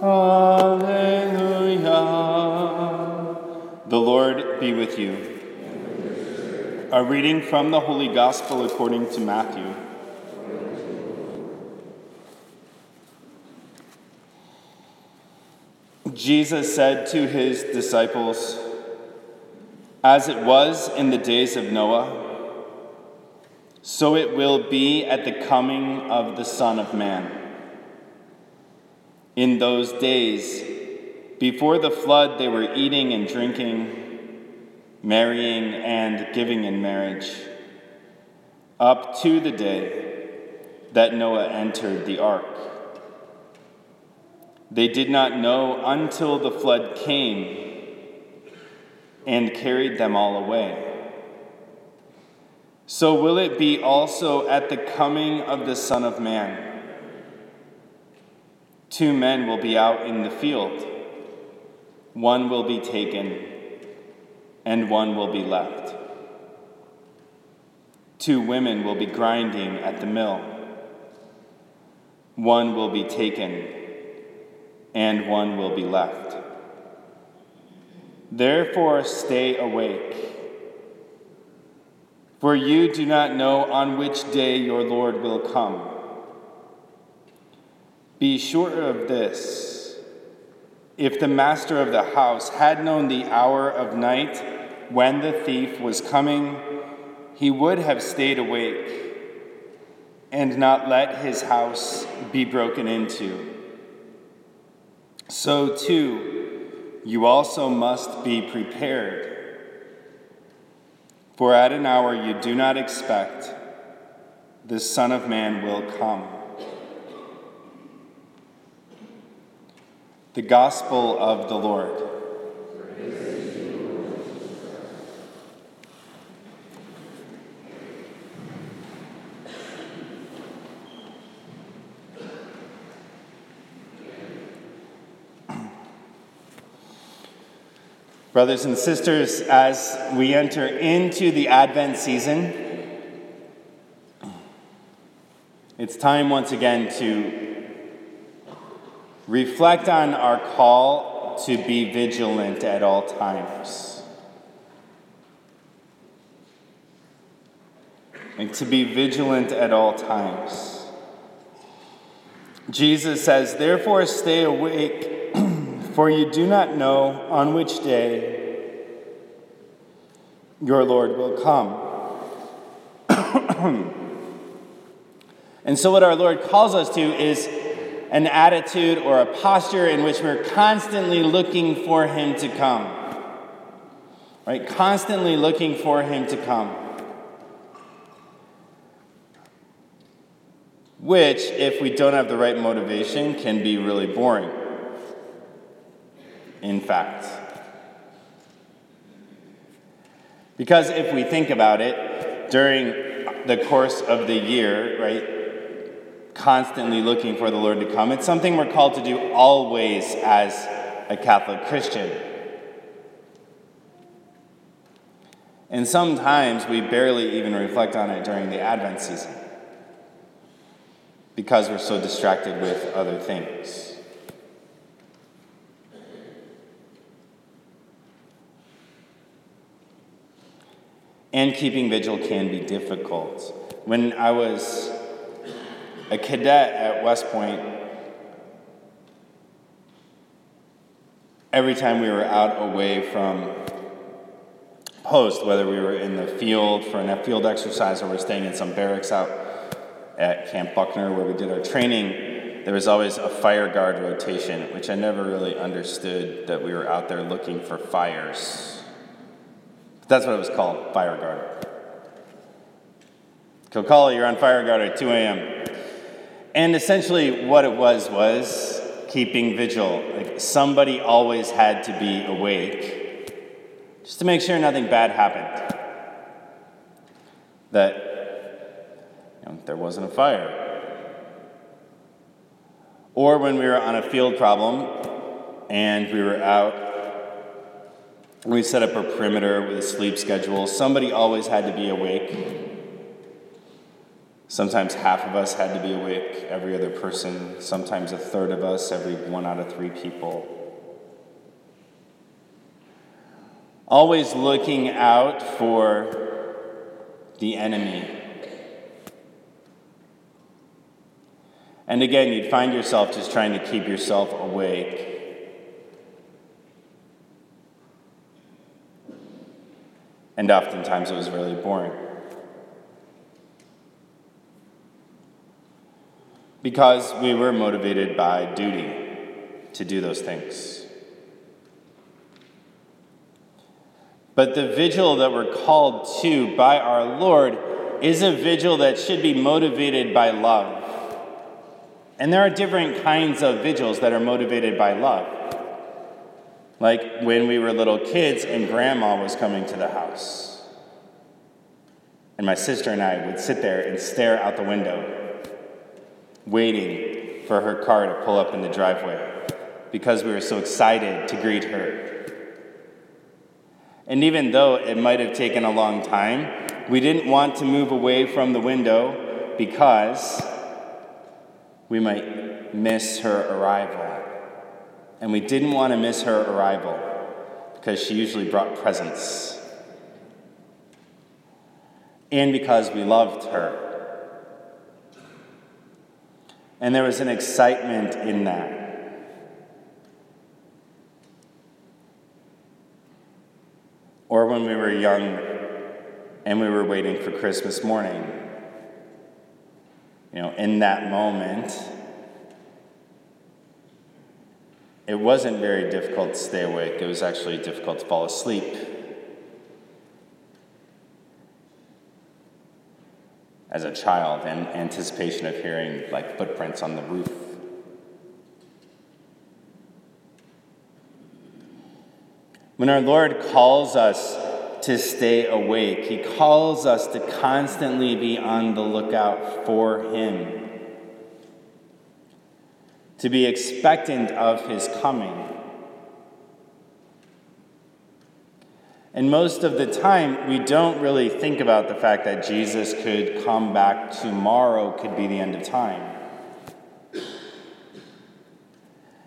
Alleluia. The Lord be with you. A reading from the Holy Gospel according to Matthew. Jesus said to his disciples, As it was in the days of Noah, so it will be at the coming of the Son of Man. In those days, before the flood, they were eating and drinking, marrying and giving in marriage, up to the day that Noah entered the ark. They did not know until the flood came and carried them all away. So will it be also at the coming of the Son of Man. Two men will be out in the field, one will be taken, and one will be left. Two women will be grinding at the mill, one will be taken and one will be left. Therefore, stay awake, for you do not know on which day your Lord will come. Be sure of this if the master of the house had known the hour of night when the thief was coming, he would have stayed awake and not let his house be broken into. So too, you also must be prepared. For at an hour you do not expect, the Son of Man will come. The Gospel of the Lord. Brothers and sisters, as we enter into the Advent season, it's time once again to reflect on our call to be vigilant at all times. And to be vigilant at all times. Jesus says, Therefore, stay awake for you do not know on which day your Lord will come. and so, what our Lord calls us to is an attitude or a posture in which we're constantly looking for Him to come. Right? Constantly looking for Him to come. Which, if we don't have the right motivation, can be really boring in fact. Because if we think about it, during the course of the year, right, constantly looking for the Lord to come, it's something we're called to do always as a Catholic Christian. And sometimes we barely even reflect on it during the Advent season because we're so distracted with other things. and keeping vigil can be difficult. When I was a cadet at West Point, every time we were out away from post, whether we were in the field for a field exercise or we're staying in some barracks out at Camp Buckner where we did our training, there was always a fire guard rotation, which I never really understood that we were out there looking for fires. That's what it was called, fire guard. Kilcully, you're on fire guard at 2 a.m. And essentially, what it was was keeping vigil. Like somebody always had to be awake just to make sure nothing bad happened. That you know, there wasn't a fire. Or when we were on a field problem and we were out we set up a perimeter with a sleep schedule. Somebody always had to be awake. Sometimes half of us had to be awake, every other person, sometimes a third of us, every one out of three people. Always looking out for the enemy. And again, you'd find yourself just trying to keep yourself awake. And oftentimes it was really boring. Because we were motivated by duty to do those things. But the vigil that we're called to by our Lord is a vigil that should be motivated by love. And there are different kinds of vigils that are motivated by love. Like when we were little kids and grandma was coming to the house. And my sister and I would sit there and stare out the window, waiting for her car to pull up in the driveway because we were so excited to greet her. And even though it might have taken a long time, we didn't want to move away from the window because we might miss her arrival. And we didn't want to miss her arrival because she usually brought presents. And because we loved her. And there was an excitement in that. Or when we were young and we were waiting for Christmas morning. You know, in that moment, it wasn't very difficult to stay awake. It was actually difficult to fall asleep. As a child, in anticipation of hearing like footprints on the roof. When our Lord calls us to stay awake, He calls us to constantly be on the lookout for Him to be expectant of his coming. And most of the time, we don't really think about the fact that Jesus could come back tomorrow, could be the end of time.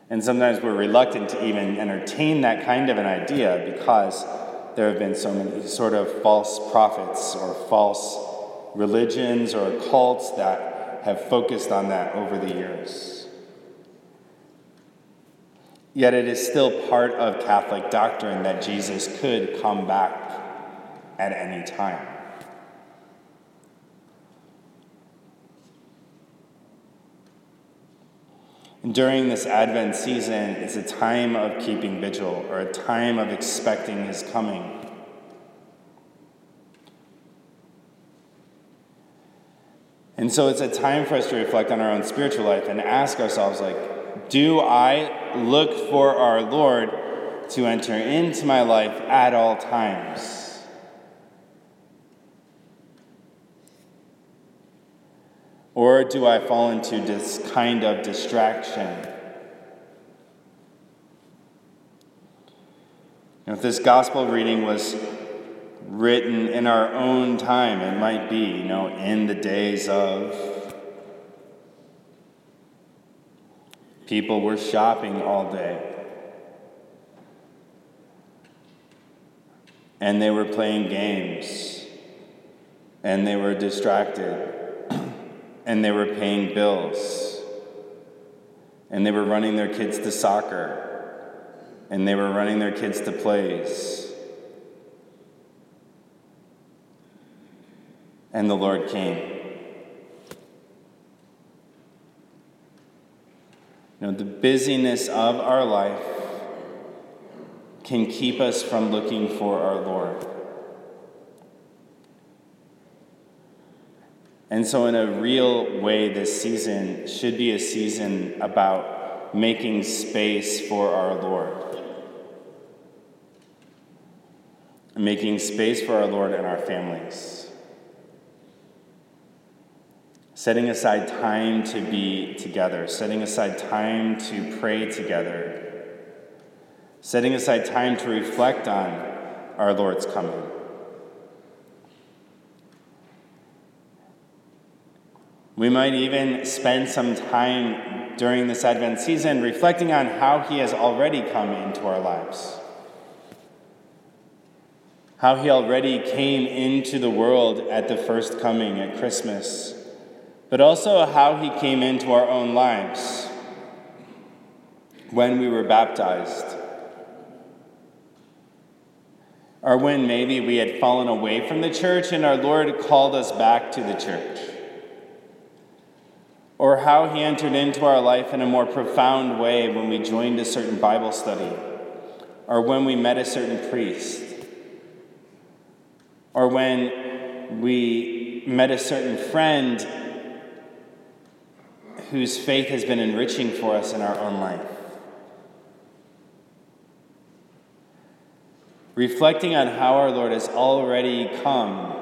And sometimes we're reluctant to even entertain that kind of an idea because there have been so many sort of false prophets or false religions or cults that have focused on that over the years. Yet it is still part of Catholic doctrine that Jesus could come back at any time. And during this Advent season, it's a time of keeping vigil or a time of expecting his coming. And so it's a time for us to reflect on our own spiritual life and ask ourselves, like, do I look for our Lord to enter into my life at all times? Or do I fall into this kind of distraction? If this gospel reading was written in our own time, it might be, you know, in the days of People were shopping all day. And they were playing games. And they were distracted. and they were paying bills. And they were running their kids to soccer. And they were running their kids to plays. And the Lord came. Know, the busyness of our life can keep us from looking for our Lord. And so, in a real way, this season should be a season about making space for our Lord. Making space for our Lord and our families. Setting aside time to be together, setting aside time to pray together, setting aside time to reflect on our Lord's coming. We might even spend some time during this Advent season reflecting on how He has already come into our lives. How He already came into the world at the first coming at Christmas, but also how He came into our own lives when we were baptized. Or when maybe we had fallen away from the church and our Lord called us back to the church. Or how he entered into our life in a more profound way when we joined a certain Bible study, or when we met a certain priest, or when we met a certain friend whose faith has been enriching for us in our own life. Reflecting on how our Lord has already come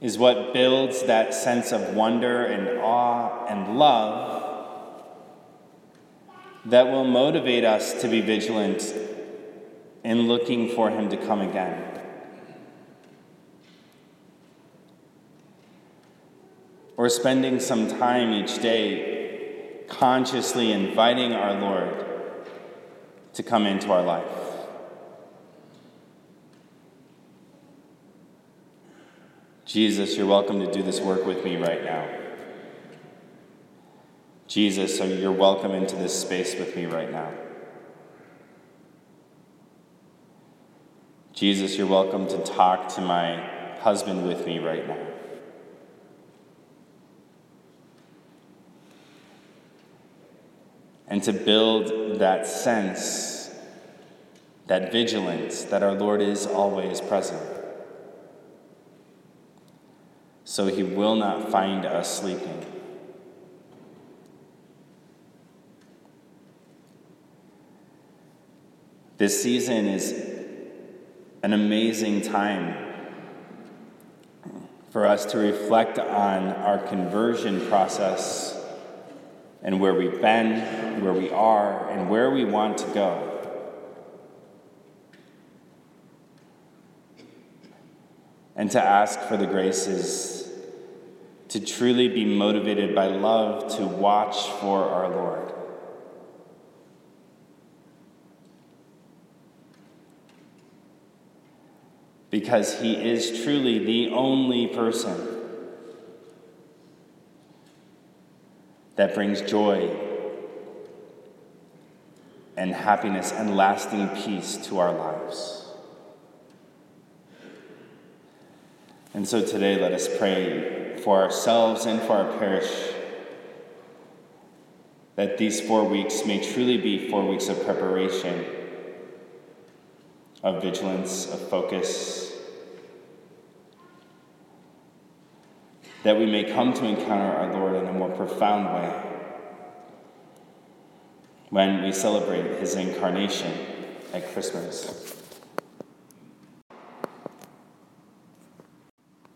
is what builds that sense of wonder and awe and love that will motivate us to be vigilant in looking for Him to come again. Or spending some time each day consciously inviting our Lord to come into our life. Jesus, you're welcome to do this work with me right now. Jesus, so you're welcome into this space with me right now. Jesus, you're welcome to talk to my husband with me right now. And to build that sense, that vigilance that our Lord is always present so he will not find us sleeping. This season is an amazing time for us to reflect on our conversion process and where we've been, where we are, and where we want to go. And to ask for the graces to truly be motivated by love to watch for our Lord. Because he is truly the only person that brings joy and happiness and lasting peace to our lives. And so today, let us pray for ourselves and for our parish. That these four weeks may truly be four weeks of preparation, of vigilance, of focus. That we may come to encounter our Lord in a more profound way when we celebrate his incarnation at Christmas.